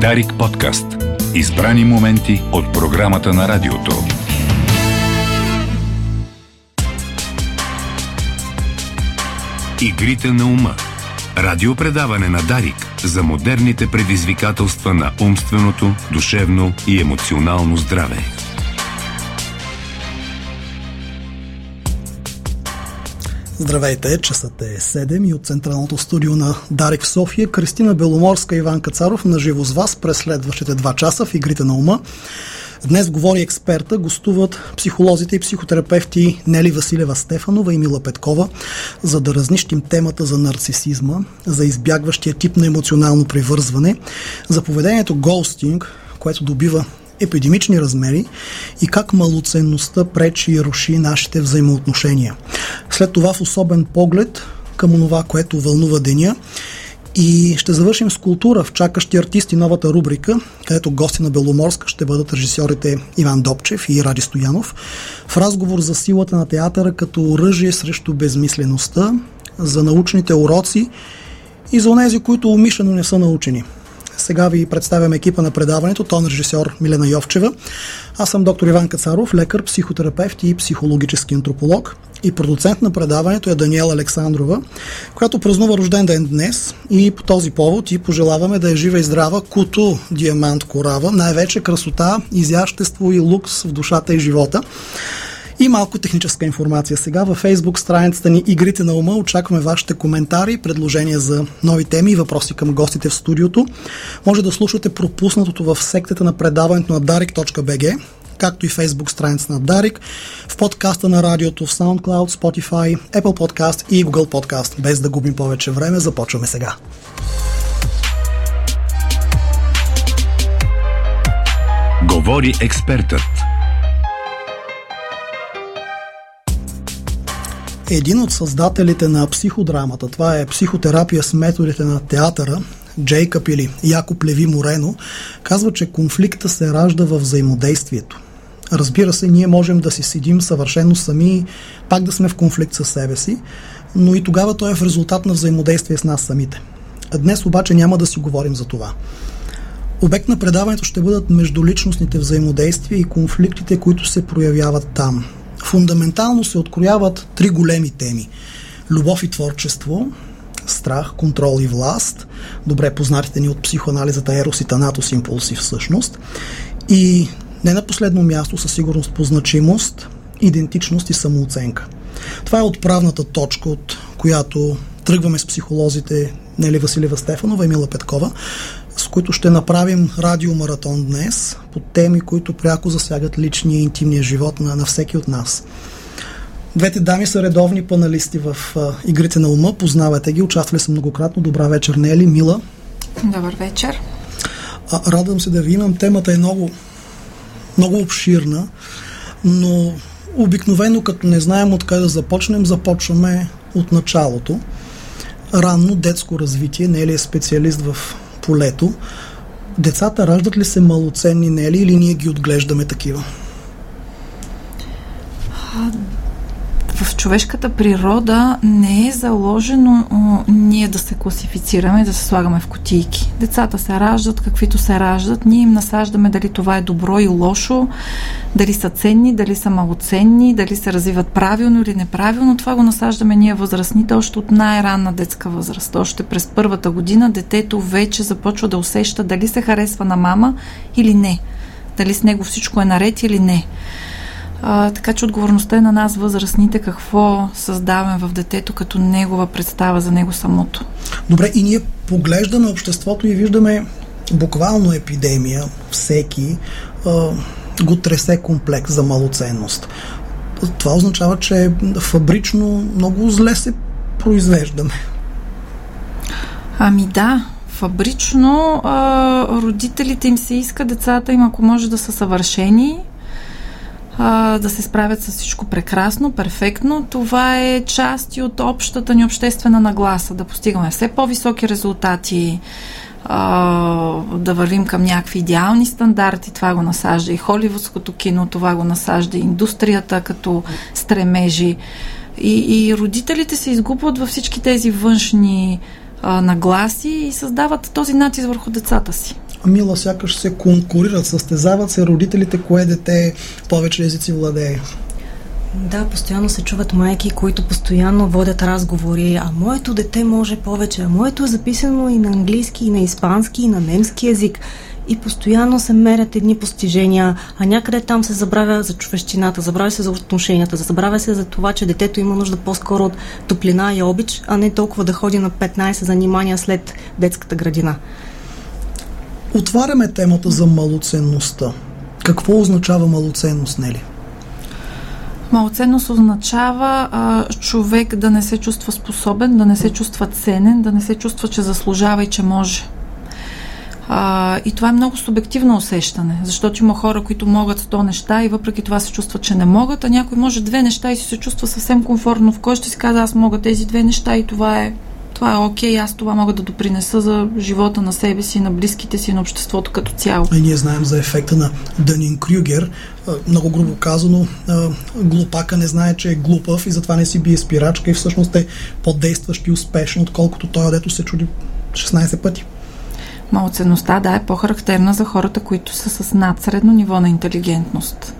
Дарик подкаст. Избрани моменти от програмата на радиото. Игрите на ума. Радиопредаване на Дарик за модерните предизвикателства на умственото, душевно и емоционално здраве. Здравейте, часът е 7 и от централното студио на Дарик в София Кристина Беломорска и Иван Кацаров на живо с вас през следващите два часа в Игрите на ума. Днес говори експерта, гостуват психолозите и психотерапевти Нели Василева Стефанова и Мила Петкова, за да разнищим темата за нарцисизма, за избягващия тип на емоционално привързване, за поведението голстинг, което добива епидемични размери и как малоценността пречи и руши нашите взаимоотношения. След това в особен поглед към това, което вълнува деня. И ще завършим с култура в чакащи артисти новата рубрика, където гости на Беломорска ще бъдат режисьорите Иван Добчев и Ради Стоянов. В разговор за силата на театъра като оръжие срещу безмислеността, за научните уроци и за онези, които умишлено не са научени – сега ви представям екипа на предаването, тон режисьор Милена Йовчева. Аз съм доктор Иван Кацаров, лекар, психотерапевт и психологически антрополог. И продуцент на предаването е Даниела Александрова, която празнува рожден ден днес и по този повод и пожелаваме да е жива и здрава, като диамант корава, най-вече красота, изящество и лукс в душата и живота. И малко техническа информация сега. Във Facebook страницата ни Игрите на ума очакваме вашите коментари, предложения за нови теми и въпроси към гостите в студиото. Може да слушате пропуснатото в сектата на предаването на darik.bg, както и Facebook страница на Дарик, в подкаста на радиото в SoundCloud, Spotify, Apple Podcast и Google Podcast. Без да губим повече време, започваме сега. Говори експертът. Един от създателите на психодрамата, това е психотерапия с методите на театъра, Джейкъб или Якоб Леви Морено, казва, че конфликта се ражда в взаимодействието. Разбира се, ние можем да си седим съвършено сами, пак да сме в конфликт с себе си, но и тогава той е в резултат на взаимодействие с нас самите. Днес обаче няма да си говорим за това. Обект на предаването ще бъдат междуличностните взаимодействия и конфликтите, които се проявяват там – фундаментално се открояват три големи теми. Любов и творчество, страх, контрол и власт, добре познатите ни от психоанализата Ерос и Танатос импулси всъщност, и не на последно място със сигурност по значимост, идентичност и самооценка. Това е отправната точка, от която тръгваме с психолозите Нели Василева Стефанова и Мила Петкова, с които ще направим радиомаратон днес по теми, които пряко засягат личния и интимния живот на, на всеки от нас. Двете дами са редовни паналисти в а, Игрите на ума. Познавате ги, участвали са многократно. Добра вечер, Нели, Мила. Добър вечер. А, радвам се да ви имам. Темата е много, много обширна, но обикновено като не знаем откъде да започнем, започваме от началото. Ранно детско развитие. Нели е специалист в полето, децата раждат ли се малоценни, не ли, или ние ги отглеждаме такива? В човешката природа не е заложено о, ние да се класифицираме, да се слагаме в котийки. Децата се раждат, каквито се раждат. Ние им насаждаме дали това е добро и лошо, дали са ценни, дали са малоценни, дали се развиват правилно или неправилно. Това го насаждаме ние възрастните още от най-ранна детска възраст. Още през първата година детето вече започва да усеща дали се харесва на мама или не. Дали с него всичко е наред или не. А, така че отговорността е на нас, възрастните, какво създаваме в детето като негова представа за него самото. Добре, и ние поглеждаме обществото и виждаме буквално епидемия, всеки а, го тресе комплекс за малоценност. Това означава, че фабрично много зле се произвеждаме. Ами да, фабрично а, родителите им се иска децата им, ако може да са съвършени, да се справят с всичко прекрасно, перфектно. Това е част и от общата ни обществена нагласа, да постигаме все по-високи резултати, да вървим към някакви идеални стандарти. Това го насажда и холивудското кино, това го насажда и индустрията като стремежи. И, и родителите се изгубват във всички тези външни а, нагласи и създават този натиск върху децата си. Мила сякаш се конкурират, състезават се родителите, кое дете повече езици владее. Да, постоянно се чуват майки, които постоянно водят разговори. А моето дете може повече. А моето е записано и на английски, и на испански, и на немски язик. И постоянно се мерят едни постижения, а някъде там се забравя за човещината, забравя се за отношенията, забравя се за това, че детето има нужда по-скоро от топлина и обич, а не толкова да ходи на 15 занимания след детската градина. Отваряме темата за малоценността. Какво означава малоценност, Нели? Малоценност означава а, човек да не се чувства способен, да не се чувства ценен, да не се чувства, че заслужава и че може. А, и това е много субективно усещане, защото има хора, които могат 100 неща и въпреки това се чувстват, че не могат, а някой може две неща и си се чувства съвсем комфортно. В кой ще си казва, аз мога тези две неща и това е това е окей, okay, аз това мога да допринеса за живота на себе си, на близките си, на обществото като цяло. И ние знаем за ефекта на Дънин Крюгер. Много грубо казано, глупака не знае, че е глупав и затова не си бие спирачка и всъщност е по-действащ и успешен, отколкото той, дето се чуди 16 пъти. Малоценността, да, е по-характерна за хората, които са с надсредно ниво на интелигентност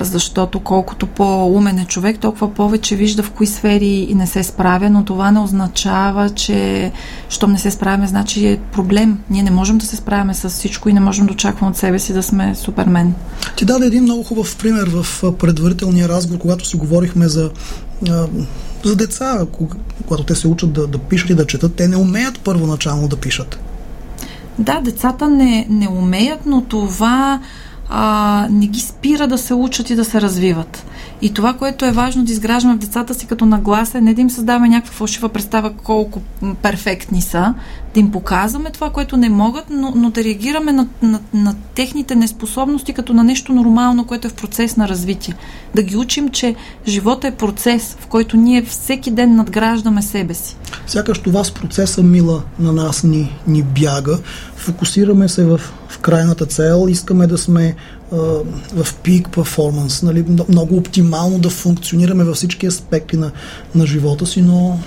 защото колкото по-умен е човек, толкова повече вижда в кои сфери и не се справя, но това не означава, че щом не се справяме, значи е проблем. Ние не можем да се справяме с всичко и не можем да очакваме от себе си да сме супермен. Ти даде един много хубав пример в предварителния разговор, когато си говорихме за за деца, когато те се учат да, да пишат и да четат, те не умеят първоначално да пишат. Да, децата не, не умеят, но това а, не ги спира да се учат и да се развиват. И това, което е важно да изграждаме в децата си като нагласа, е не да им създаваме някаква фалшива представа колко перфектни са, да им показваме това, което не могат, но, но да реагираме на, на, на техните неспособности като на нещо нормално, което е в процес на развитие. Да ги учим, че живота е процес, в който ние всеки ден надграждаме себе си. Сякаш това с процеса мила на нас ни, ни бяга. Фокусираме се в, в крайната цел, искаме да сме а, в пик перформанс, нали, много оптимално да функционираме във всички аспекти на, на живота си, но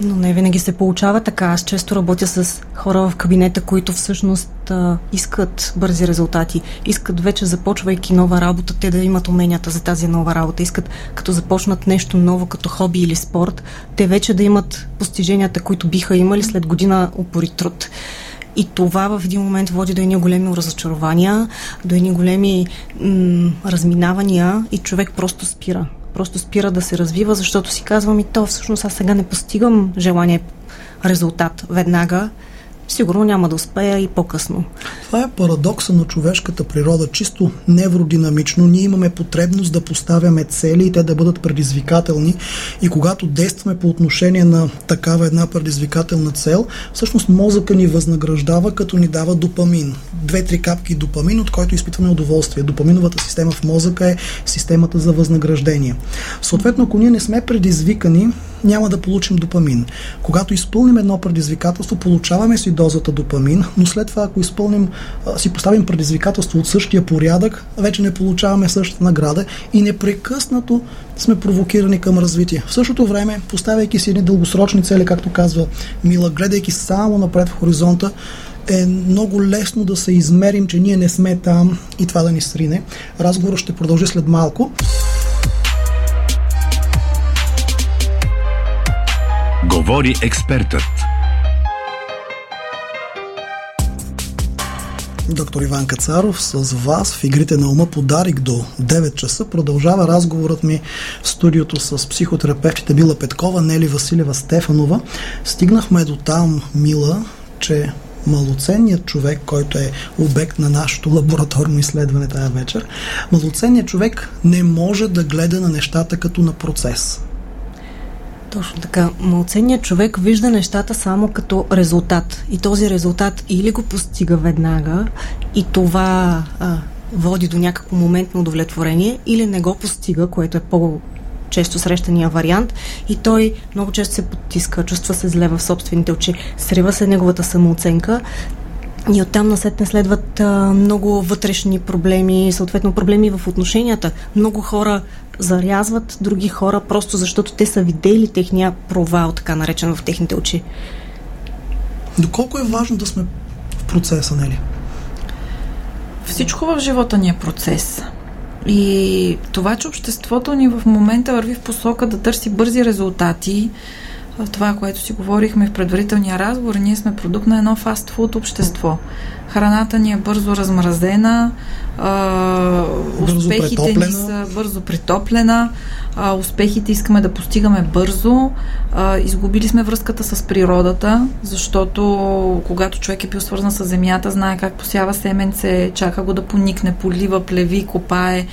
но не винаги се получава така. Аз често работя с хора в кабинета, които всъщност а, искат бързи резултати. Искат вече започвайки нова работа, те да имат уменията за тази нова работа. Искат като започнат нещо ново, като хоби или спорт, те вече да имат постиженията, които биха имали след година упори труд. И това в един момент води до едни големи разочарования, до едни големи м- разминавания и човек просто спира. Просто спира да се развива, защото си казвам и то всъщност аз сега не постигам желание резултат веднага сигурно няма да успея и по-късно. Това е парадокса на човешката природа. Чисто невродинамично ние имаме потребност да поставяме цели и те да бъдат предизвикателни. И когато действаме по отношение на такава една предизвикателна цел, всъщност мозъка ни възнаграждава, като ни дава допамин. Две-три капки допамин, от който изпитваме удоволствие. Допаминовата система в мозъка е системата за възнаграждение. Съответно, ако ние не сме предизвикани, няма да получим допамин. Когато изпълним едно предизвикателство, получаваме си дозата допамин, но след това, ако изпълним, си поставим предизвикателство от същия порядък, вече не получаваме същата награда и непрекъснато сме провокирани към развитие. В същото време, поставяйки си едни дългосрочни цели, както казва Мила, гледайки само напред в хоризонта, е много лесно да се измерим, че ние не сме там и това да ни срине. Разговорът ще продължи след малко. Говори експертът. Доктор Иван Кацаров с вас в игрите на ума подарик до 9 часа. Продължава разговорът ми в студиото с психотерапевтите Мила Петкова, Нели Василева Стефанова. Стигнахме до там, Мила, че малоценният човек, който е обект на нашето лабораторно изследване тази вечер, малоценният човек не може да гледа на нещата като на процес. Точно така. Малценният човек вижда нещата само като резултат. И този резултат или го постига веднага и това а, води до някакво моментно удовлетворение, или не го постига, което е по често срещания вариант и той много често се потиска, чувства се зле в собствените очи, срива се неговата самооценка и оттам насетне следват а, много вътрешни проблеми, съответно проблеми в отношенията. Много хора зарязват други хора, просто защото те са видели техния провал, така наречен в техните очи. Доколко е важно да сме в процеса, нали? всичко в живота ни е процес. И това, че обществото ни в момента върви в посока да търси бързи резултати, това, което си говорихме в предварителния разговор, ние сме продукт на едно фастфуд общество. Храната ни е бързо размразена, а, бързо успехите притоплена. ни са бързо притоплена, а, успехите искаме да постигаме бързо. А, изгубили сме връзката с природата, защото когато човек е бил свързан с земята, знае как посява семенце, чака го да поникне, полива, плеви, копае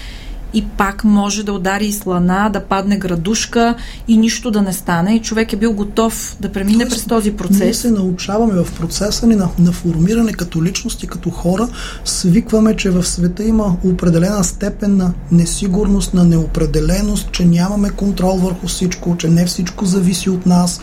и пак може да удари и слана, да падне градушка и нищо да не стане. И човек е бил готов да премине Тоест, през този процес. Ние се научаваме в процеса ни на, на формиране като личности, като хора. Свикваме, че в света има определена степен на несигурност, на неопределеност, че нямаме контрол върху всичко, че не всичко зависи от нас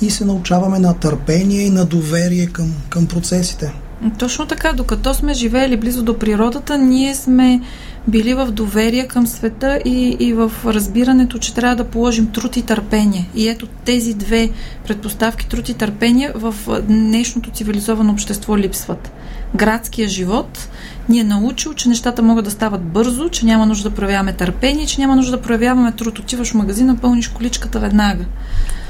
и се научаваме на търпение и на доверие към, към процесите. Точно така, докато сме живеели близо до природата, ние сме били в доверие към света и, и в разбирането, че трябва да положим труд и търпение. И ето тези две предпоставки, труд и търпение, в днешното цивилизовано общество липсват. Градския живот ни е научил, че нещата могат да стават бързо, че няма нужда да проявяваме търпение, че няма нужда да проявяваме труд. Отиваш в магазина, пълниш количката веднага.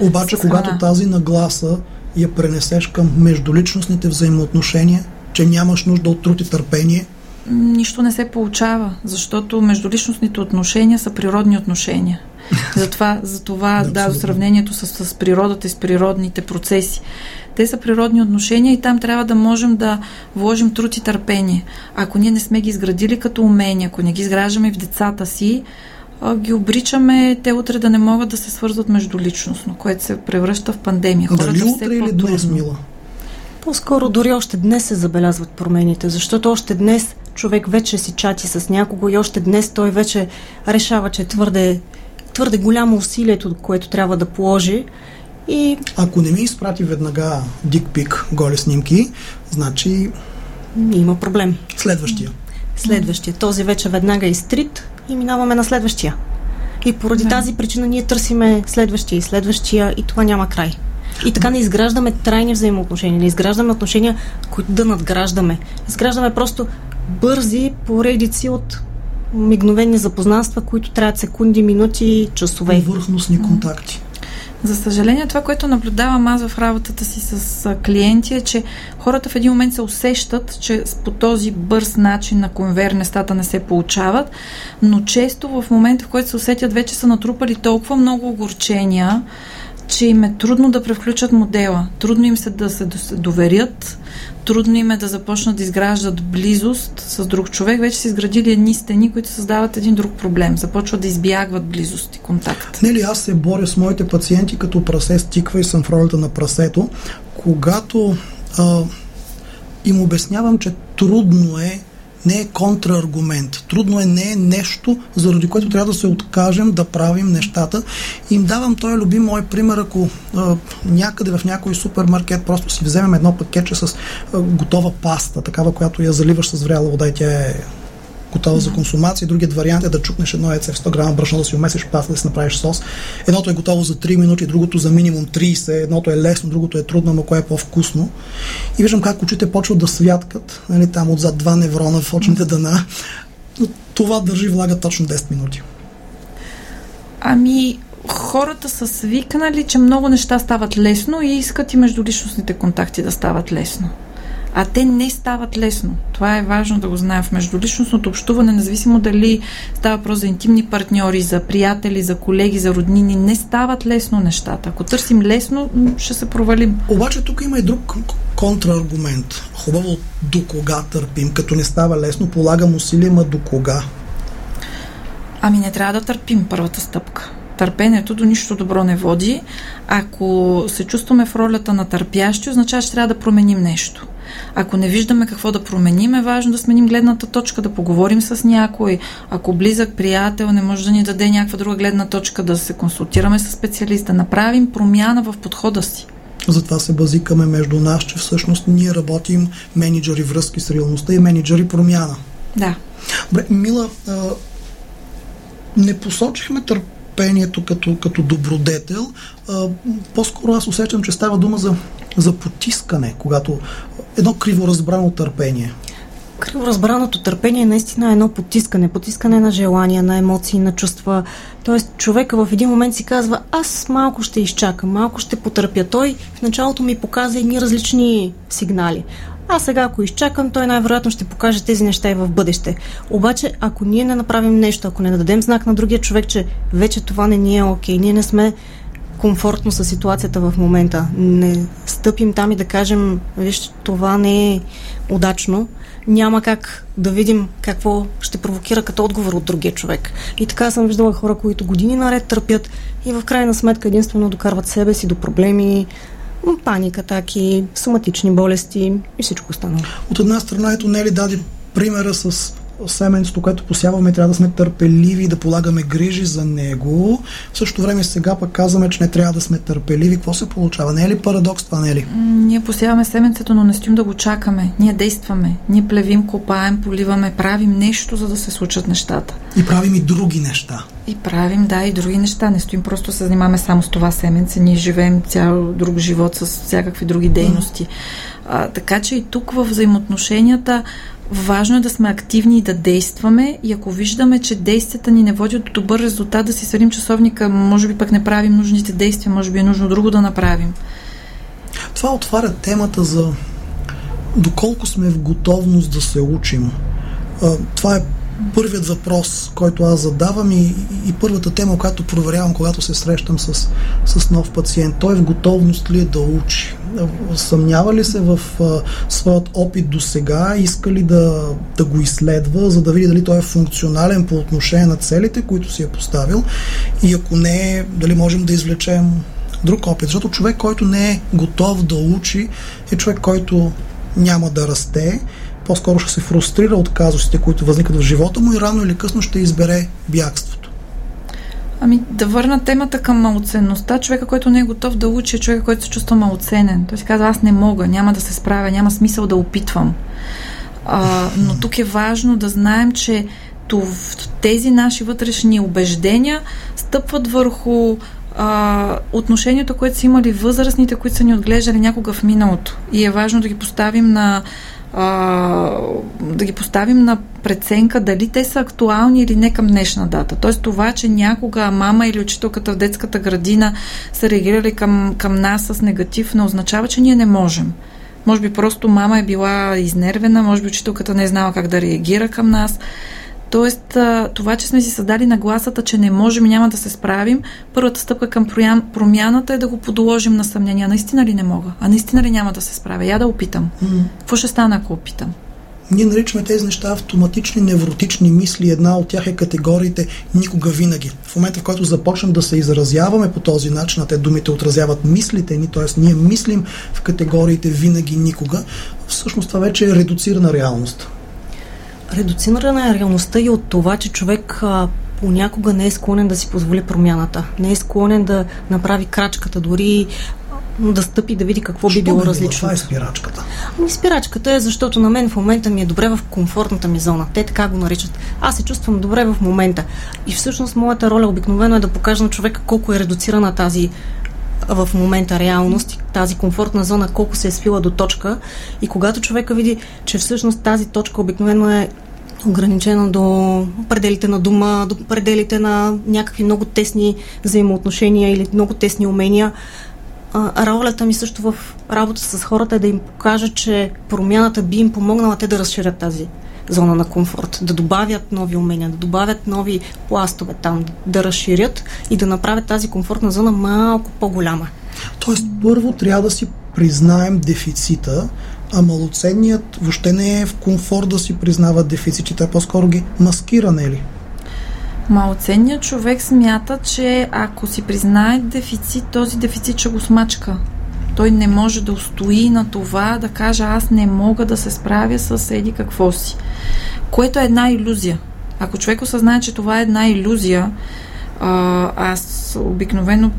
Обаче, когато тази нагласа я пренесеш към междуличностните взаимоотношения, че нямаш нужда от труд и търпение, нищо не се получава, защото междуличностните отношения са природни отношения. Затова, затова да, да сравнението с, с природата и с природните процеси. Те са природни отношения и там трябва да можем да вложим труд и търпение. Ако ние не сме ги изградили като умения, ако не ги изграждаме в децата си, ги обричаме те утре да не могат да се свързват междуличностно, което се превръща в пандемия. Хората Дали утре или днес, Мила? По-скоро дори още днес се забелязват промените, защото още днес човек вече си чати с някого и още днес той вече решава, че е твърде, твърде голямо усилието, което трябва да положи. И... Ако не ми изпрати веднага дикпик, голи снимки, значи... Има проблем. Следващия. Следващия. Този вече веднага е изтрит и минаваме на следващия. И поради да. тази причина ние търсиме следващия и следващия и това няма край. И така не изграждаме трайни взаимоотношения, не изграждаме отношения, които да надграждаме. Изграждаме просто бързи поредици от мигновени запознанства, които трябват секунди, минути, часове. Върхностни контакти. За съжаление, това, което наблюдавам аз в работата си с клиенти е, че хората в един момент се усещат, че по този бърз начин на конвер нещата не се получават, но често в момента, в който се усетят, вече са натрупали толкова много огорчения, че им е трудно да превключат модела. Трудно им се да се доверят, трудно им е да започнат да изграждат близост с друг човек. Вече са изградили едни стени, които създават един друг проблем. Започват да избягват близост и контакт. Не ли аз се боря с моите пациенти като прасе стиква и съм в ролята на прасето, когато а, им обяснявам, че трудно е не е контраргумент. Трудно е, не е нещо, заради което трябва да се откажем да правим нещата. Им давам той любим мой пример, ако а, някъде в някой супермаркет просто си вземем едно пакетче с а, готова паста, такава, която я заливаш с вряла вода и тя е готова за консумация. Другият вариант е да чукнеш едно яйце в 100 грама брашно, да си умесиш паста, да си направиш сос. Едното е готово за 3 минути, другото за минимум 30. Едното е лесно, другото е трудно, но кое е по-вкусно. И виждам как очите почват да святкат, нали, там отзад два неврона в очните дъна. Но това държи влага точно 10 минути. Ами, хората са свикнали, че много неща стават лесно и искат и междуличностните контакти да стават лесно. А те не стават лесно. Това е важно да го знаем в междуличностното общуване, независимо дали става въпрос за интимни партньори, за приятели, за колеги, за роднини. Не стават лесно нещата. Ако търсим лесно, ще се провалим. Обаче тук има и друг контраргумент. Хубаво, до кога търпим? Като не става лесно, полагам усилия, ма до кога? Ами не трябва да търпим първата стъпка. Търпението до нищо добро не води. Ако се чувстваме в ролята на търпящи, означава, че трябва да променим нещо. Ако не виждаме какво да променим, е важно да сменим гледната точка, да поговорим с някой. Ако близък приятел не може да ни даде някаква друга гледна точка, да се консултираме с специалист, да направим промяна в подхода си. Затова се базикаме между нас, че всъщност ние работим менеджери връзки с реалността и менеджери промяна. Да. Добре, Мила, не посочихме търпението като, като добродетел. А, по-скоро аз усещам, че става дума за, за потискане, когато едно криворазбрано търпение. Криворазбраното търпение е наистина едно потискане, потискане на желания, на емоции, на чувства. Тоест, човека в един момент си казва, аз малко ще изчакам, малко ще потърпя. Той в началото ми показа едни различни сигнали. А сега, ако изчакам, той най-вероятно ще покаже тези неща и в бъдеще. Обаче, ако ние не направим нещо, ако не дадем знак на другия човек, че вече това не ни е окей, ние не сме комфортно с ситуацията в момента, не стъпим там и да кажем, виж, това не е удачно, няма как да видим какво ще провокира като отговор от другия човек. И така съм виждала хора, които години наред търпят и в крайна сметка единствено докарват себе си до проблеми, паника, атаки, соматични болести и всичко останало. От една страна, ето Нели даде примера с семенцето, което посяваме, трябва да сме търпеливи и да полагаме грижи за него. В същото време сега пък казваме, че не трябва да сме търпеливи. Какво се получава? Не е ли парадокс това, не е ли? Ние посяваме семенцето, но не стоим да го чакаме. Ние действаме. Ние плевим, копаем, поливаме, правим нещо, за да се случат нещата. И правим и други неща. И правим, да, и други неща. Не стоим просто се занимаваме само с това семенце. Ние живеем цял друг живот с всякакви други дейности. А, така че и тук в взаимоотношенията Важно е да сме активни и да действаме и ако виждаме, че действията ни не водят до добър резултат, да си свалим часовника, може би пък не правим нужните действия, може би е нужно друго да направим. Това отваря темата за доколко сме в готовност да се учим. Това е първият въпрос, който аз задавам и, и първата тема, която проверявам, когато се срещам с, с нов пациент. Той в готовност ли е да учи? Съмнява ли се в а, своят опит до сега? Иска ли да, да го изследва, за да види дали той е функционален по отношение на целите, които си е поставил? И ако не, дали можем да извлечем друг опит? Защото човек, който не е готов да учи, е човек, който няма да расте по-скоро ще се фрустрира от казусите, които възникат в живота му и рано или късно ще избере бягството. Ами да върна темата към малоценността. Човека, който не е готов да учи, е човека, който се чувства малоценен. Той си казва, аз не мога, няма да се справя, няма смисъл да опитвам. А, но тук е важно да знаем, че тези наши вътрешни убеждения стъпват върху а, отношението, което са имали възрастните, които са ни отглеждали някога в миналото. И е важно да ги поставим на да ги поставим на преценка дали те са актуални или не към днешна дата. Тоест това, че някога мама или учителката в детската градина са реагирали към, към нас с негатив, не означава, че ние не можем. Може би просто мама е била изнервена, може би учителката не е знала как да реагира към нас. Тоест, това, че сме си създали нагласата, че не можем и няма да се справим, първата стъпка към промяната е да го подложим на съмнения. Наистина ли не мога? А наистина ли няма да се справя? Я да опитам. Mm. Какво ще стане, ако опитам? Ние наричаме тези неща автоматични невротични мисли. Една от тях е категориите никога винаги. В момента, в който започнем да се изразяваме по този начин, а те думите отразяват мислите ни, т.е. ние мислим в категориите винаги, никога, всъщност това вече е редуцирана реалност. Редуцирана е реалността и от това, че човек а, понякога не е склонен да си позволи промяната. Не е склонен да направи крачката, дори да стъпи да види какво Що би било различно. Това е спирачката. Ами спирачката е защото на мен в момента ми е добре в комфортната ми зона. Те така го наричат. Аз се чувствам добре в момента. И всъщност моята роля обикновено е да покажа на човека колко е редуцирана тази в момента реалност, тази комфортна зона, колко се е свила до точка. И когато човека види, че всъщност тази точка обикновено е ограничена до пределите на дума, до пределите на някакви много тесни взаимоотношения или много тесни умения, а, ролята ми също в работа с хората е да им покажа, че промяната би им помогнала те да разширят тази зона на комфорт, да добавят нови умения, да добавят нови пластове там, да разширят и да направят тази комфортна зона малко по-голяма. Тоест, първо трябва да си признаем дефицита, а малоценният въобще не е в комфорт да си признава дефицитите, а по-скоро ги маскира, не е ли? Малоценният човек смята, че ако си признае дефицит, този дефицит ще го смачка. Той не може да устои на това да каже аз не мога да се справя с еди какво си. Което е една иллюзия. Ако човек осъзнае, че това е една иллюзия, а, аз обикновено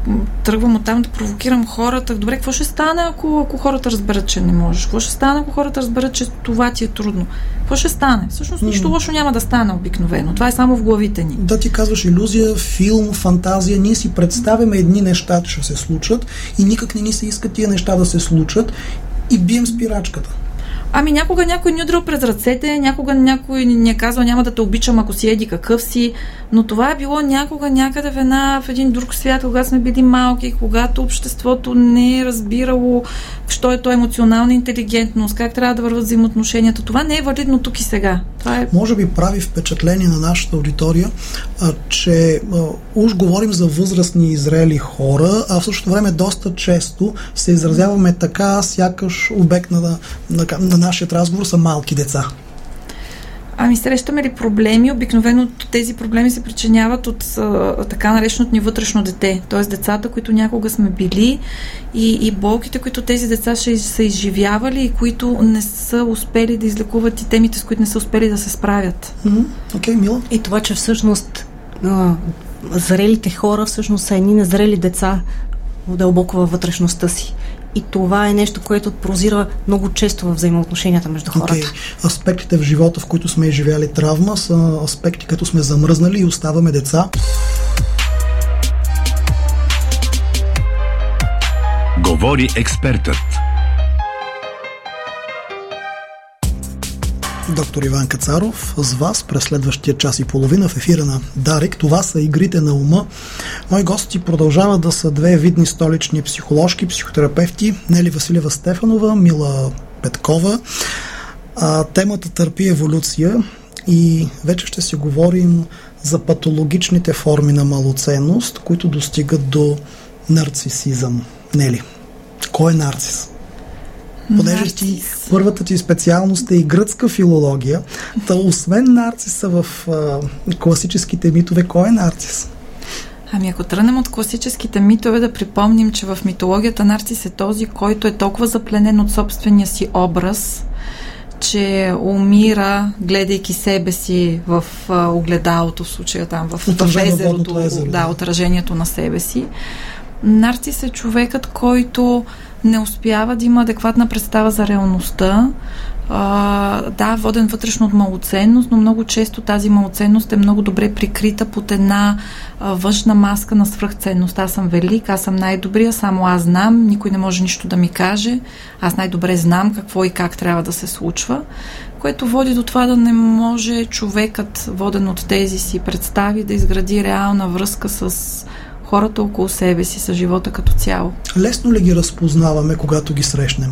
тръгвам от там да провокирам хората. Добре, какво ще стане, ако, ако хората разберат, че не можеш? Какво ще стане, ако хората разберат, че това ти е трудно? Какво ще стане? Всъщност нищо лошо няма да стане обикновено. Това е само в главите ни. Да, ти казваш иллюзия, филм, фантазия. Ние си представяме едни неща, че ще се случат и никак не ни се искат тия неща да се случат и бием спирачката. Ами някога някой ни удрал през ръцете, някога някой ни е казал няма да те обичам, ако си еди какъв си, но това е било някога някъде в, една, в един друг свят, когато сме били малки, когато обществото не е разбирало що е то емоционална интелигентност, как трябва да върват взаимоотношенията. Това не е валидно тук и сега. Това е... Може би прави впечатление на нашата аудитория, а, че а, уж говорим за възрастни и зрели хора, а в същото време доста често се изразяваме така, сякаш обект на, на, на, на нашия разговор са малки деца. Ами срещаме ли проблеми? Обикновено тези проблеми се причиняват от така нареченото ни вътрешно дете. Т.е. децата, които някога сме били и, и болките, които тези деца ще са изживявали и които не са успели да излекуват и темите, с които не са успели да се справят. Окей, mm-hmm. okay, Мила. И това, че всъщност а, зрелите хора всъщност са едни незрели деца дълбоко във вътрешността си. И това е нещо, което прозира много често в взаимоотношенията между хората. Okay. Аспектите в живота, в които сме изживяли травма, са аспекти, като сме замръзнали и оставаме деца. Говори експертът. Доктор Иван Кацаров с вас през следващия час и половина в ефира на Дарик. Това са игрите на ума. Мои гости продължават да са две видни столични психоложки, психотерапевти Нели Василева Стефанова, Мила Петкова. А, темата търпи еволюция и вече ще си говорим за патологичните форми на малоценност, които достигат до нарцисизъм. Нели, кой е нарцис? Понеже ти, първата ти специалност е и гръцка филология, та освен нарциса в а, класическите митове, кой е нарцис? Ами ако тръгнем от класическите митове, да припомним, че в митологията нарцис е този, който е толкова запленен от собствения си образ, че умира, гледайки себе си в а, огледалото, в случая там, в, в езерото, езеро, да, отражението на себе си. Нарцис е човекът, който не успява да има адекватна представа за реалността. А, да, воден вътрешно от малоценност, но много често тази малоценност е много добре прикрита под една а, външна маска на свръхценност. Аз съм велик, аз съм най-добрия, само аз знам, никой не може нищо да ми каже, аз най-добре знам какво и как трябва да се случва, което води до това да не може човекът, воден от тези си представи, да изгради реална връзка с хората около себе си, с живота като цяло. Лесно ли ги разпознаваме, когато ги срещнем?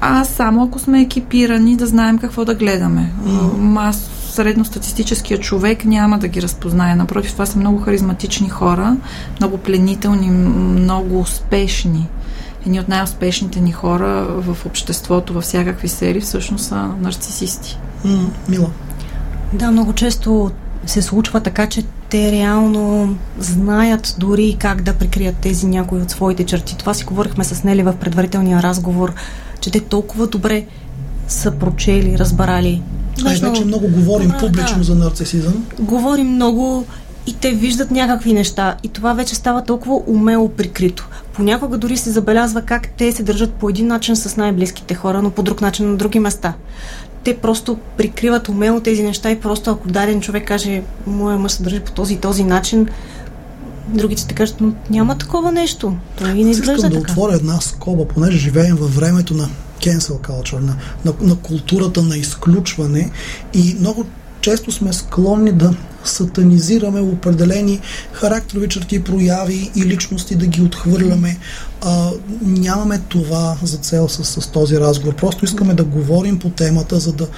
А само ако сме екипирани да знаем какво да гледаме. Mm. Аз средностатистическия човек няма да ги разпознае. Напротив, това са много харизматични хора, много пленителни, много успешни. Едни от най-успешните ни хора в обществото, във всякакви серии, всъщност са нарцисисти. Mm, мила. Да, много често се случва така, че те реално знаят дори как да прикрият тези някои от своите черти. Това си говорихме с Нели в предварителния разговор, че те толкова добре са прочели, разбрали. Ай, вече много говорим а, публично да. за нарцисизъм. Говорим много и те виждат някакви неща и това вече става толкова умело прикрито. Понякога дори се забелязва как те се държат по един начин с най-близките хора, но по друг начин на други места те просто прикриват умело тези неща и просто ако даден човек каже, моя мъж се държи по този и този начин, другите ще кажат, но няма такова нещо. Той не изглежда искам така. да отворя една скоба, понеже живеем във времето на cancel culture, на, на, на културата на изключване и много често сме склонни да сатанизираме определени характерови черти, прояви и личности, да ги отхвърляме. А, нямаме това за цел с, с този разговор. Просто искаме да говорим по темата, за да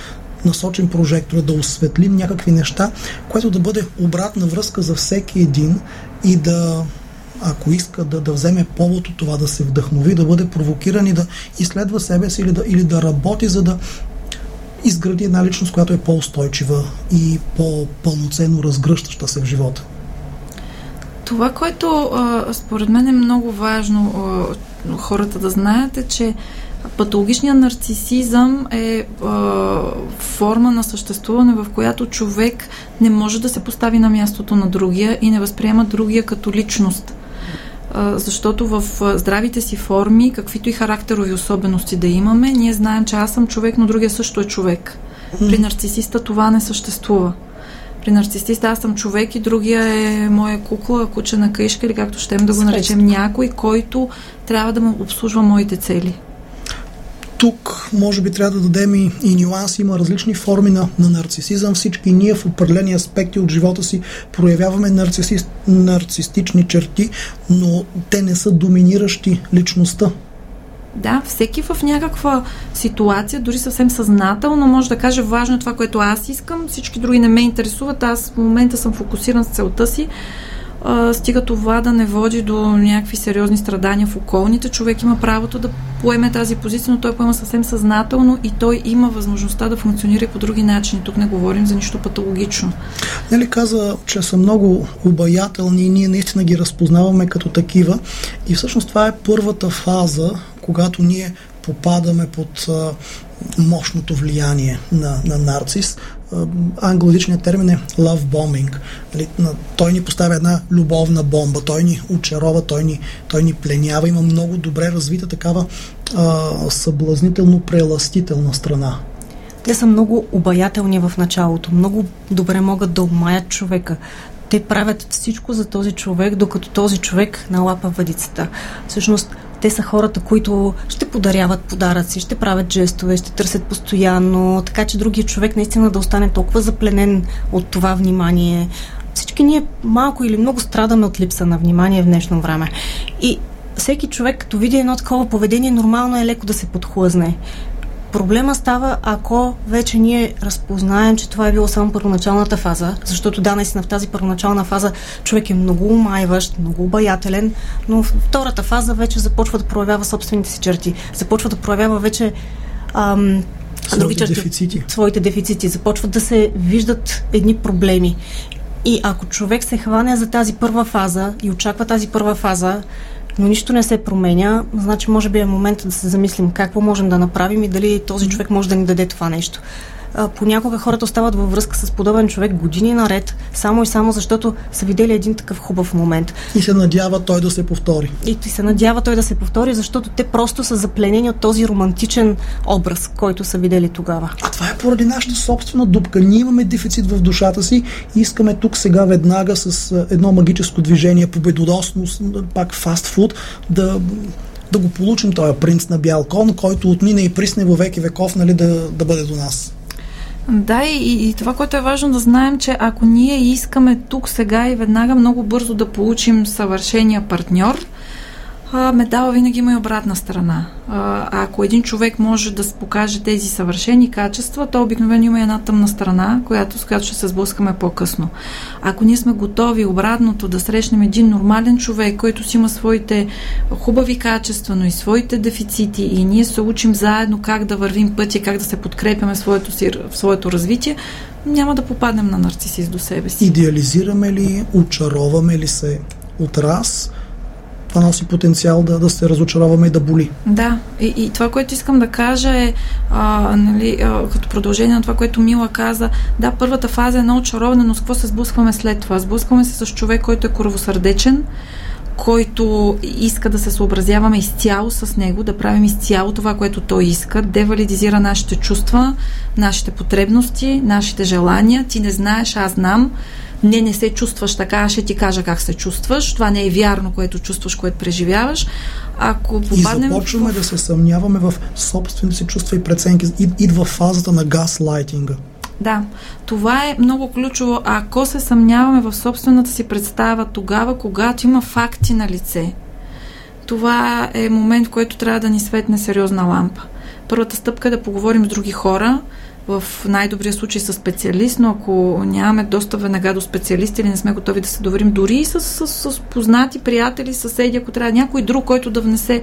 насочим прожектора, да осветлим някакви неща, което да бъде обратна връзка за всеки един и да ако иска да, да вземе повод от това, да се вдъхнови, да бъде провокиран и да изследва себе си или да, или да работи, за да изгради една личност, която е по-устойчива и по-пълноценно разгръщаща се в живота. Това, което според мен е много важно хората да знаят е, че патологичният нарцисизъм е форма на съществуване, в която човек не може да се постави на мястото на другия и не възприема другия като личност защото в здравите си форми, каквито и характерови особености да имаме, ние знаем, че аз съм човек, но другия също е човек. При нарцисиста това не съществува. При нарцисиста аз съм човек и другия е моя кукла, куче на каишка или както щем да го наречем някой, който трябва да му обслужва моите цели. Тук може би трябва да дадем и, и нюанси. Има различни форми на, на нарцисизъм. Всички ние в определени аспекти от живота си проявяваме нарциси, нарцистични черти, но те не са доминиращи личността. Да, всеки в някаква ситуация, дори съвсем съзнателно, може да каже важно е това, което аз искам, всички други не ме интересуват, аз в момента съм фокусиран с целта си а, стига това да не води до някакви сериозни страдания в околните. Човек има правото да поеме тази позиция, но той поема съвсем съзнателно и той има възможността да функционира и по други начини. Тук не говорим за нищо патологично. Нали каза, че са много обаятелни и ние наистина ги разпознаваме като такива. И всъщност това е първата фаза, когато ние попадаме под мощното влияние на, на нарцис англоязичният термин е love bombing. Нали, той ни поставя една любовна бомба, той ни очарова, той ни, той ни пленява. Има много добре развита такава а, съблазнително преластителна страна. Те са много обаятелни в началото, много добре могат да обмаят човека. Те правят всичко за този човек, докато този човек налапа въдицата. Всъщност, те са хората, които ще подаряват подаръци, ще правят жестове, ще търсят постоянно, така че другия човек наистина да остане толкова запленен от това внимание. Всички ние малко или много страдаме от липса на внимание в днешно време. И всеки човек, като види едно такова поведение, нормално е леко да се подхлъзне. Проблема става, ако вече ние разпознаем, че това е било само първоначалната фаза, защото да, наистина в тази първоначална фаза човек е много умайващ, много обаятелен, но в втората фаза вече започва да проявява собствените си черти, започва да проявява вече ам, своите други черти, дефицити. своите дефицити, започват да се виждат едни проблеми. И ако човек се хване за тази първа фаза и очаква тази първа фаза, но нищо не се променя, значи може би е момент да се замислим какво можем да направим и дали този човек може да ни даде това нещо понякога хората остават във връзка с подобен човек години наред, само и само защото са видели един такъв хубав момент. И се надява той да се повтори. И се надява той да се повтори, защото те просто са запленени от този романтичен образ, който са видели тогава. А това е поради нашата собствена дупка. Ние имаме дефицит в душата си и искаме тук сега веднага с едно магическо движение, победоносно, пак фастфуд, да да го получим този принц на бял кон, който отмина и присне във веки веков нали, да, да бъде до нас. Да, и, и това, което е важно да знаем, че ако ние искаме тук, сега и веднага много бързо да получим съвършения партньор, а, медала винаги има и обратна страна. А, ако един човек може да покаже тези съвършени качества, то обикновено има една тъмна страна, която, с която ще се сблъскаме по-късно. Ако ние сме готови обратното да срещнем един нормален човек, който си има своите хубави качества, но и своите дефицити и ние се учим заедно как да вървим пътя, как да се подкрепяме в своето, си, в своето развитие, няма да попаднем на нарцисист до себе си. Идеализираме ли, очароваме ли се от раз – това носи потенциал да, да се разочароваме и да боли. Да, и, и това, което искам да кажа е, а, нали, а, като продължение на това, което Мила каза, да, първата фаза е много очароване, но с какво се сблъскваме след това? Сблъскваме се с човек, който е коровосърдечен, който иска да се съобразяваме изцяло с него, да правим изцяло това, което той иска, девалидизира нашите чувства, нашите потребности, нашите желания. Ти не знаеш, аз знам не, не се чувстваш така, ще ти кажа как се чувстваш. Това не е вярно, което чувстваш, което преживяваш. Ако попаднем и започваме в... да се съмняваме в собствените си чувства и преценки. Идва фазата на газлайтинга. Да, това е много ключово. Ако се съмняваме в собствената си представа тогава, когато има факти на лице, това е момент, в който трябва да ни светне сериозна лампа. Първата стъпка е да поговорим с други хора, в най-добрия случай с специалист, но ако нямаме доста веднага до специалист или не сме готови да се доверим дори и с, с, с познати приятели, съседи, ако трябва някой друг, който да внесе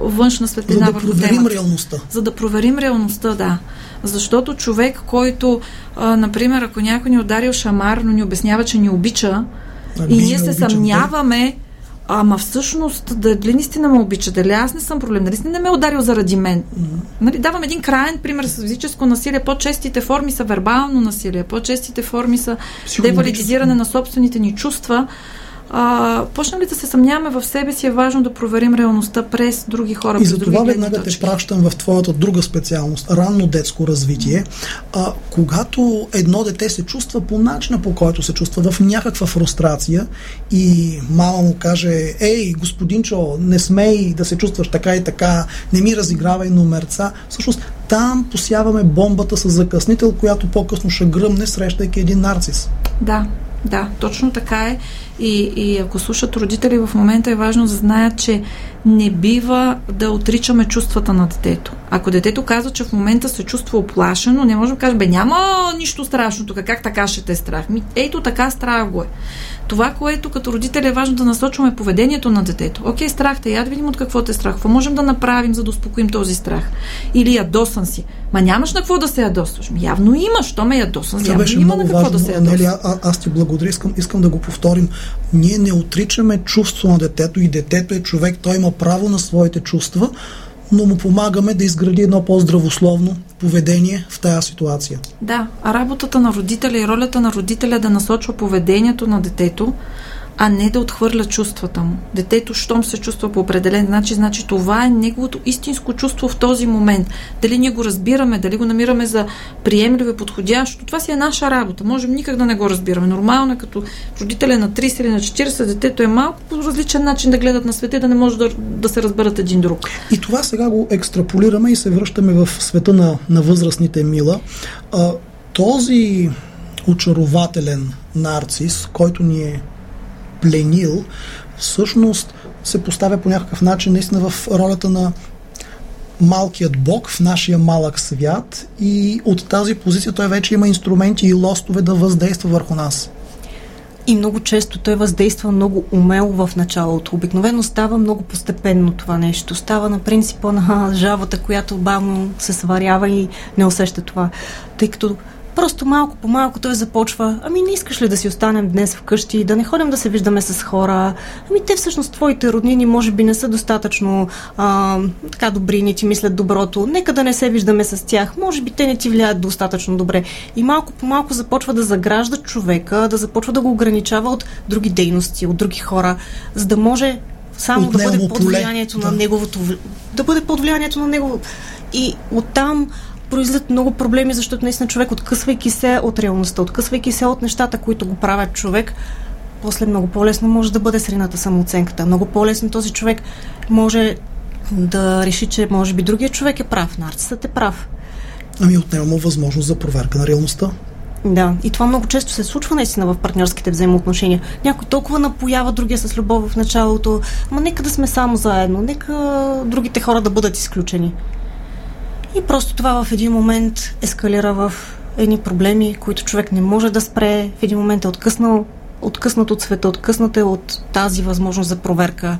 външна светлина За да проверим темата. реалността. За да проверим реалността, да. Защото човек, който, а, например, ако някой ни е ударил шамар, но ни обяснява, че ни обича, а, и ние се обичам, съмняваме, Ама всъщност, дали наистина ме обича, дали аз не съм проблем, дали не ме е ударил заради мен. Mm-hmm. Нали, давам един крайен пример с физическо насилие. По-честите форми са вербално насилие, по-честите форми са девалидизиране на собствените ни чувства. А, почнем ли да се съмняваме в себе си, е важно да проверим реалността през други хора. И за това веднага те пращам в твоята друга специалност ранно детско развитие. А, когато едно дете се чувства по начина, по който се чувства в някаква фрустрация и мама му каже, ей, господинчо, не смей да се чувстваш така и така, не ми разигравай номерца, всъщност там посяваме бомбата с закъснител, която по-късно ще гръмне, срещайки един нарцис. Да, да, точно така е. И, и ако слушат родители в момента е важно да знаят, че не бива да отричаме чувствата на детето. Ако детето казва, че в момента се чувства оплашено, не можем да кажем, бе, няма нищо страшно тук, как така ще те страх? Ми, ето така страх го е. Това, което като родители е важно да насочваме поведението на детето. Окей, страх те, я да видим от какво те е страх. Какво можем да направим, за да успокоим този страх? Или ядосан си. Ма нямаш на какво да се ядосваш. Явно имаш, що ме ядосан. Това явно беше има на какво важно, да се ядосваш. Нели, а, аз ти благодаря, искам, искам да го повторим. Ние не отричаме чувство на детето и детето е човек, той има право на своите чувства, но му помагаме да изгради едно по-здравословно поведение в тази ситуация. Да, работата на родителя и ролята на родителя е да насочва поведението на детето а не да отхвърля чувствата му. Детето, щом се чувства по определен начин, значи това е неговото истинско чувство в този момент. Дали ние го разбираме, дали го намираме за приемливо и подходящо, това си е наша работа. Можем никак да не го разбираме. Нормално е като родителя на 30 или на 40, детето е малко по различен начин да гледат на света да не може да, да се разберат един друг. И това сега го екстраполираме и се връщаме в света на, на възрастните мила. А, този очарователен нарцис, който ни е пленил, всъщност се поставя по някакъв начин наистина в ролята на малкият бог в нашия малък свят и от тази позиция той вече има инструменти и лостове да въздейства върху нас. И много често той въздейства много умело в началото. Обикновено става много постепенно това нещо. Става на принципа на жавата, която бавно се сварява и не усеща това. Тъй като Просто малко по малко той започва, ами не искаш ли да си останем днес вкъщи, да не ходим да се виждаме с хора, ами те всъщност твоите роднини може би не са достатъчно а, така добри, не ти мислят доброто, нека да не се виждаме с тях, може би те не ти влияят достатъчно добре. И малко по малко започва да загражда човека, да започва да го ограничава от други дейности, от други хора, за да може само да бъде под влиянието да. на неговото, да бъде под влиянието на негово. И оттам произлизат много проблеми, защото наистина човек, откъсвайки се от реалността, откъсвайки се от нещата, които го правят човек, после много по-лесно може да бъде средната самооценката. Много по-лесно този човек може да реши, че може би другия човек е прав, нарцисът е прав. Ами отнема му възможност за проверка на реалността. Да, и това много често се случва наистина в партньорските взаимоотношения. Някой толкова напоява другия с любов в началото, ама нека да сме само заедно, нека другите хора да бъдат изключени. И просто това в един момент ескалира в едни проблеми, които човек не може да спре. В един момент е откъснал, откъснат от света, откъснат е от тази възможност за проверка.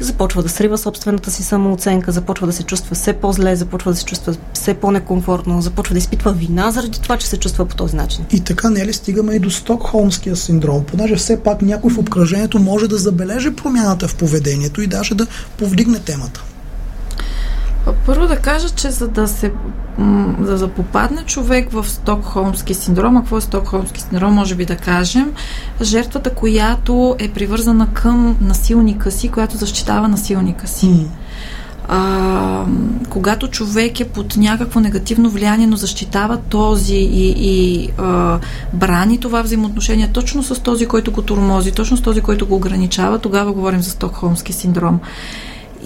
Започва да срива собствената си самооценка, започва да се чувства все по-зле, започва да се чувства все по-некомфортно, започва да изпитва вина заради това, че се чувства по този начин. И така не ли стигаме и до Стокхолмския синдром, понеже все пак някой в обкръжението може да забележи промяната в поведението и даже да повдигне темата. Първо да кажа, че за да се за да попадне човек в Стокхолмски синдром, а какво е Стокхолмски синдром, може би да кажем, жертвата, която е привързана към насилника си, която защитава насилника си. Mm. А, когато човек е под някакво негативно влияние, но защитава този и, и а, брани това взаимоотношение точно с този, който го тормози, точно с този, който го ограничава, тогава говорим за Стокхолмски синдром.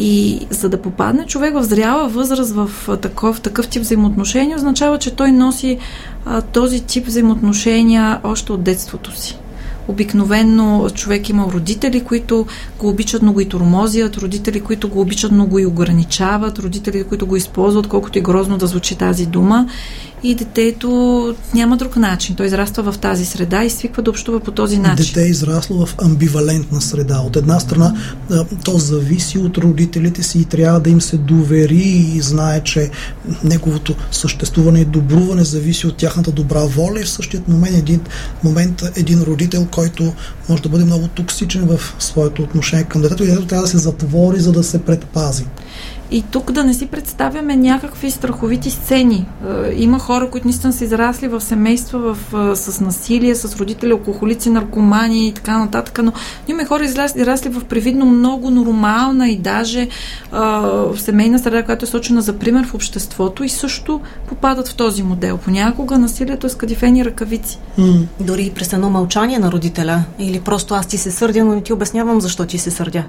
И за да попадне човек в зряла възраст в такъв, такъв тип взаимоотношения, означава, че той носи а, този тип взаимоотношения още от детството си. Обикновенно човек има родители, които го обичат, но го и тормозят, родители, които го обичат, но го и ограничават, родители, които го използват, колкото и грозно да звучи тази дума и детето няма друг начин. Той израства в тази среда и свиква да общува по този начин. Дете е израсло в амбивалентна среда. От една страна то зависи от родителите си и трябва да им се довери и знае, че неговото съществуване и добруване зависи от тяхната добра воля и в същият момент един, момент един родител, който може да бъде много токсичен в своето отношение към детето и детето трябва да се затвори, за да се предпази. И тук да не си представяме някакви страховити сцени. Е, има хора, които наистина са израсли в семейства в, е, с насилие, с родители, алкохолици, наркомани и така нататък, но има хора израсли, израсли в привидно много нормална и даже а, в семейна среда, която е сочена за пример в обществото и също попадат в този модел. Понякога насилието е с кадифени ръкавици. Mm. Дори и през едно мълчание на родителя или просто аз ти се сърдя, но не ти обяснявам защо ти се сърдя.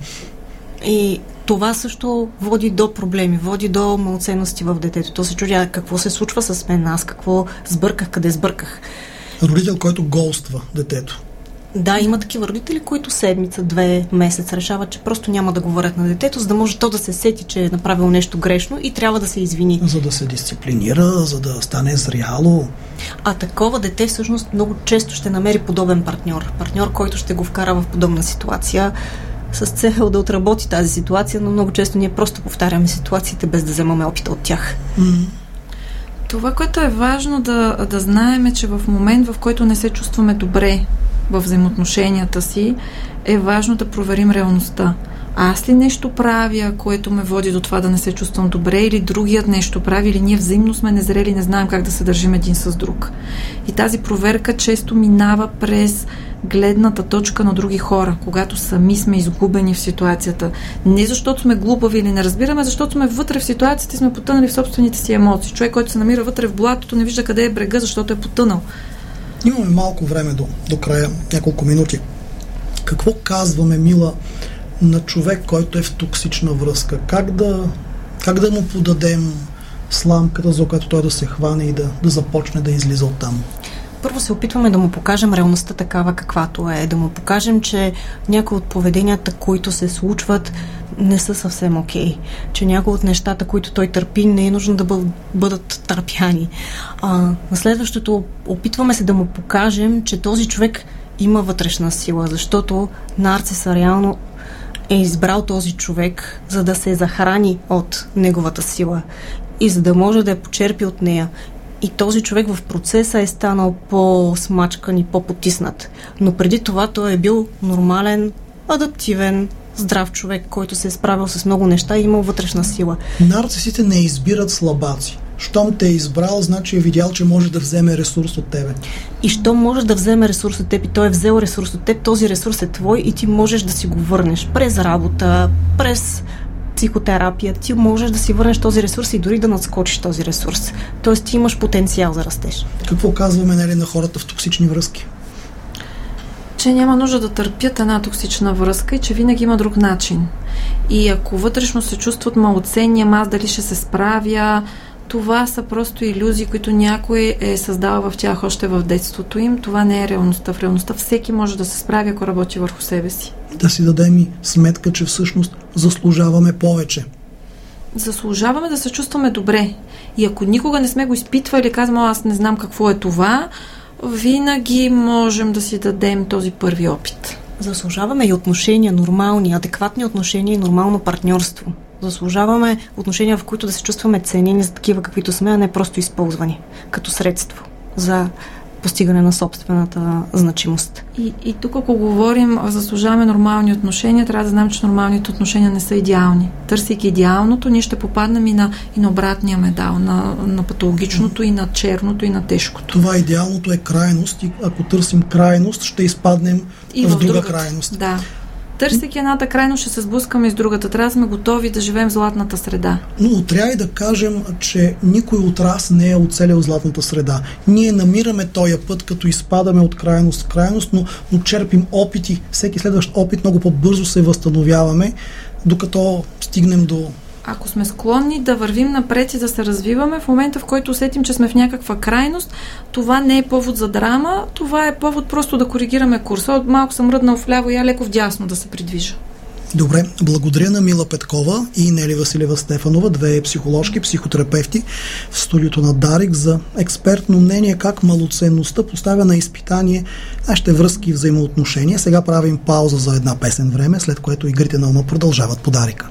и това също води до проблеми, води до малценности в детето. То се чудя какво се случва с мен, аз какво сбърках, къде сбърках. Родител, който голства детето. Да, има такива родители, които седмица, две месец решават, че просто няма да говорят на детето, за да може то да се сети, че е направил нещо грешно и трябва да се извини. За да се дисциплинира, за да стане зряло. А такова дете всъщност много често ще намери подобен партньор. Партньор, който ще го вкара в подобна ситуация с цел да отработи тази ситуация, но много често ние просто повтаряме ситуациите без да вземаме опита от тях. Mm. Това, което е важно да, да знаем е, че в момент, в който не се чувстваме добре в взаимоотношенията си, е важно да проверим реалността. Аз ли нещо правя, което ме води до това да не се чувствам добре, или другият нещо прави, или ние взаимно сме незрели, не знаем как да се държим един с друг. И тази проверка често минава през гледната точка на други хора, когато сами сме изгубени в ситуацията. Не защото сме глупави или не разбираме, защото сме вътре в ситуацията и сме потънали в собствените си емоции. Човек, който се намира вътре в блатото, не вижда къде е брега, защото е потънал. Имаме малко време до, до края, няколко минути. Какво казваме, Мила, на човек, който е в токсична връзка? Как да, как да му подадем сламката, за която той да се хване и да, да започне да излиза от там? Първо се опитваме да му покажем реалността такава каквато е, да му покажем, че някои от поведенията, които се случват, не са съвсем окей. Okay. Че някои от нещата, които той търпи, не е нужно да бъдат търпяни. А, на следващото опитваме се да му покажем, че този човек има вътрешна сила, защото нарциса реално е избрал този човек, за да се захрани от неговата сила и за да може да я почерпи от нея. И този човек в процеса е станал по-смачкан и по-потиснат. Но преди това той е бил нормален, адаптивен, здрав човек, който се е справил с много неща и имал вътрешна сила. Нарцисите не избират слабаци. Щом те е избрал, значи е видял, че може да вземе ресурс от тебе. И щом може да вземе ресурс от теб и той е взел ресурс от теб, този ресурс е твой и ти можеш да си го върнеш през работа, през психотерапия, ти можеш да си върнеш този ресурс и дори да надскочиш този ресурс. Тоест ти имаш потенциал за растеж. Какво казваме нали, на хората в токсични връзки? Че няма нужда да търпят една токсична връзка и че винаги има друг начин. И ако вътрешно се чувстват малоценни, аз дали ще се справя, това са просто иллюзии, които някой е създал в тях още в детството им. Това не е реалността. В реалността всеки може да се справи, ако работи върху себе си. Да си дадем и сметка, че всъщност заслужаваме повече. Заслужаваме да се чувстваме добре. И ако никога не сме го изпитвали, казвам, аз не знам какво е това, винаги можем да си дадем този първи опит. Заслужаваме и отношения, нормални, адекватни отношения и нормално партньорство. Заслужаваме отношения, в които да се чувстваме ценени за такива, каквито сме, а не просто използвани като средство за постигане на собствената значимост. И, и тук, ако говорим, заслужаваме нормални отношения, трябва да знаем, че нормалните отношения не са идеални. Търсейки идеалното, ние ще попаднем и на, и на обратния медал, на, на патологичното, и на черното, и на тежкото. Това идеалното е крайност и ако търсим крайност, ще изпаднем и в, в друга другата. крайност. Да. Търсейки едната крайно ще се сблъскаме с другата. Трябва да сме готови да живеем в златната среда. Но трябва и да кажем, че никой от раз не е оцелил златната среда. Ние намираме този път, като изпадаме от крайност в крайност, но, но черпим опити. Всеки следващ опит много по-бързо се възстановяваме, докато стигнем до ако сме склонни да вървим напред и да се развиваме, в момента в който усетим, че сме в някаква крайност, това не е повод за драма, това е повод просто да коригираме курса. Малко съм ръднал вляво и я леко вдясно да се придвижа. Добре, благодаря на Мила Петкова и Нели Василева Стефанова, две психоложки, психотерапевти в студиото на Дарик за експертно мнение как малоценността поставя на изпитание нашите връзки и взаимоотношения. Сега правим пауза за една песен време, след което игрите на ума продължават по Дарика.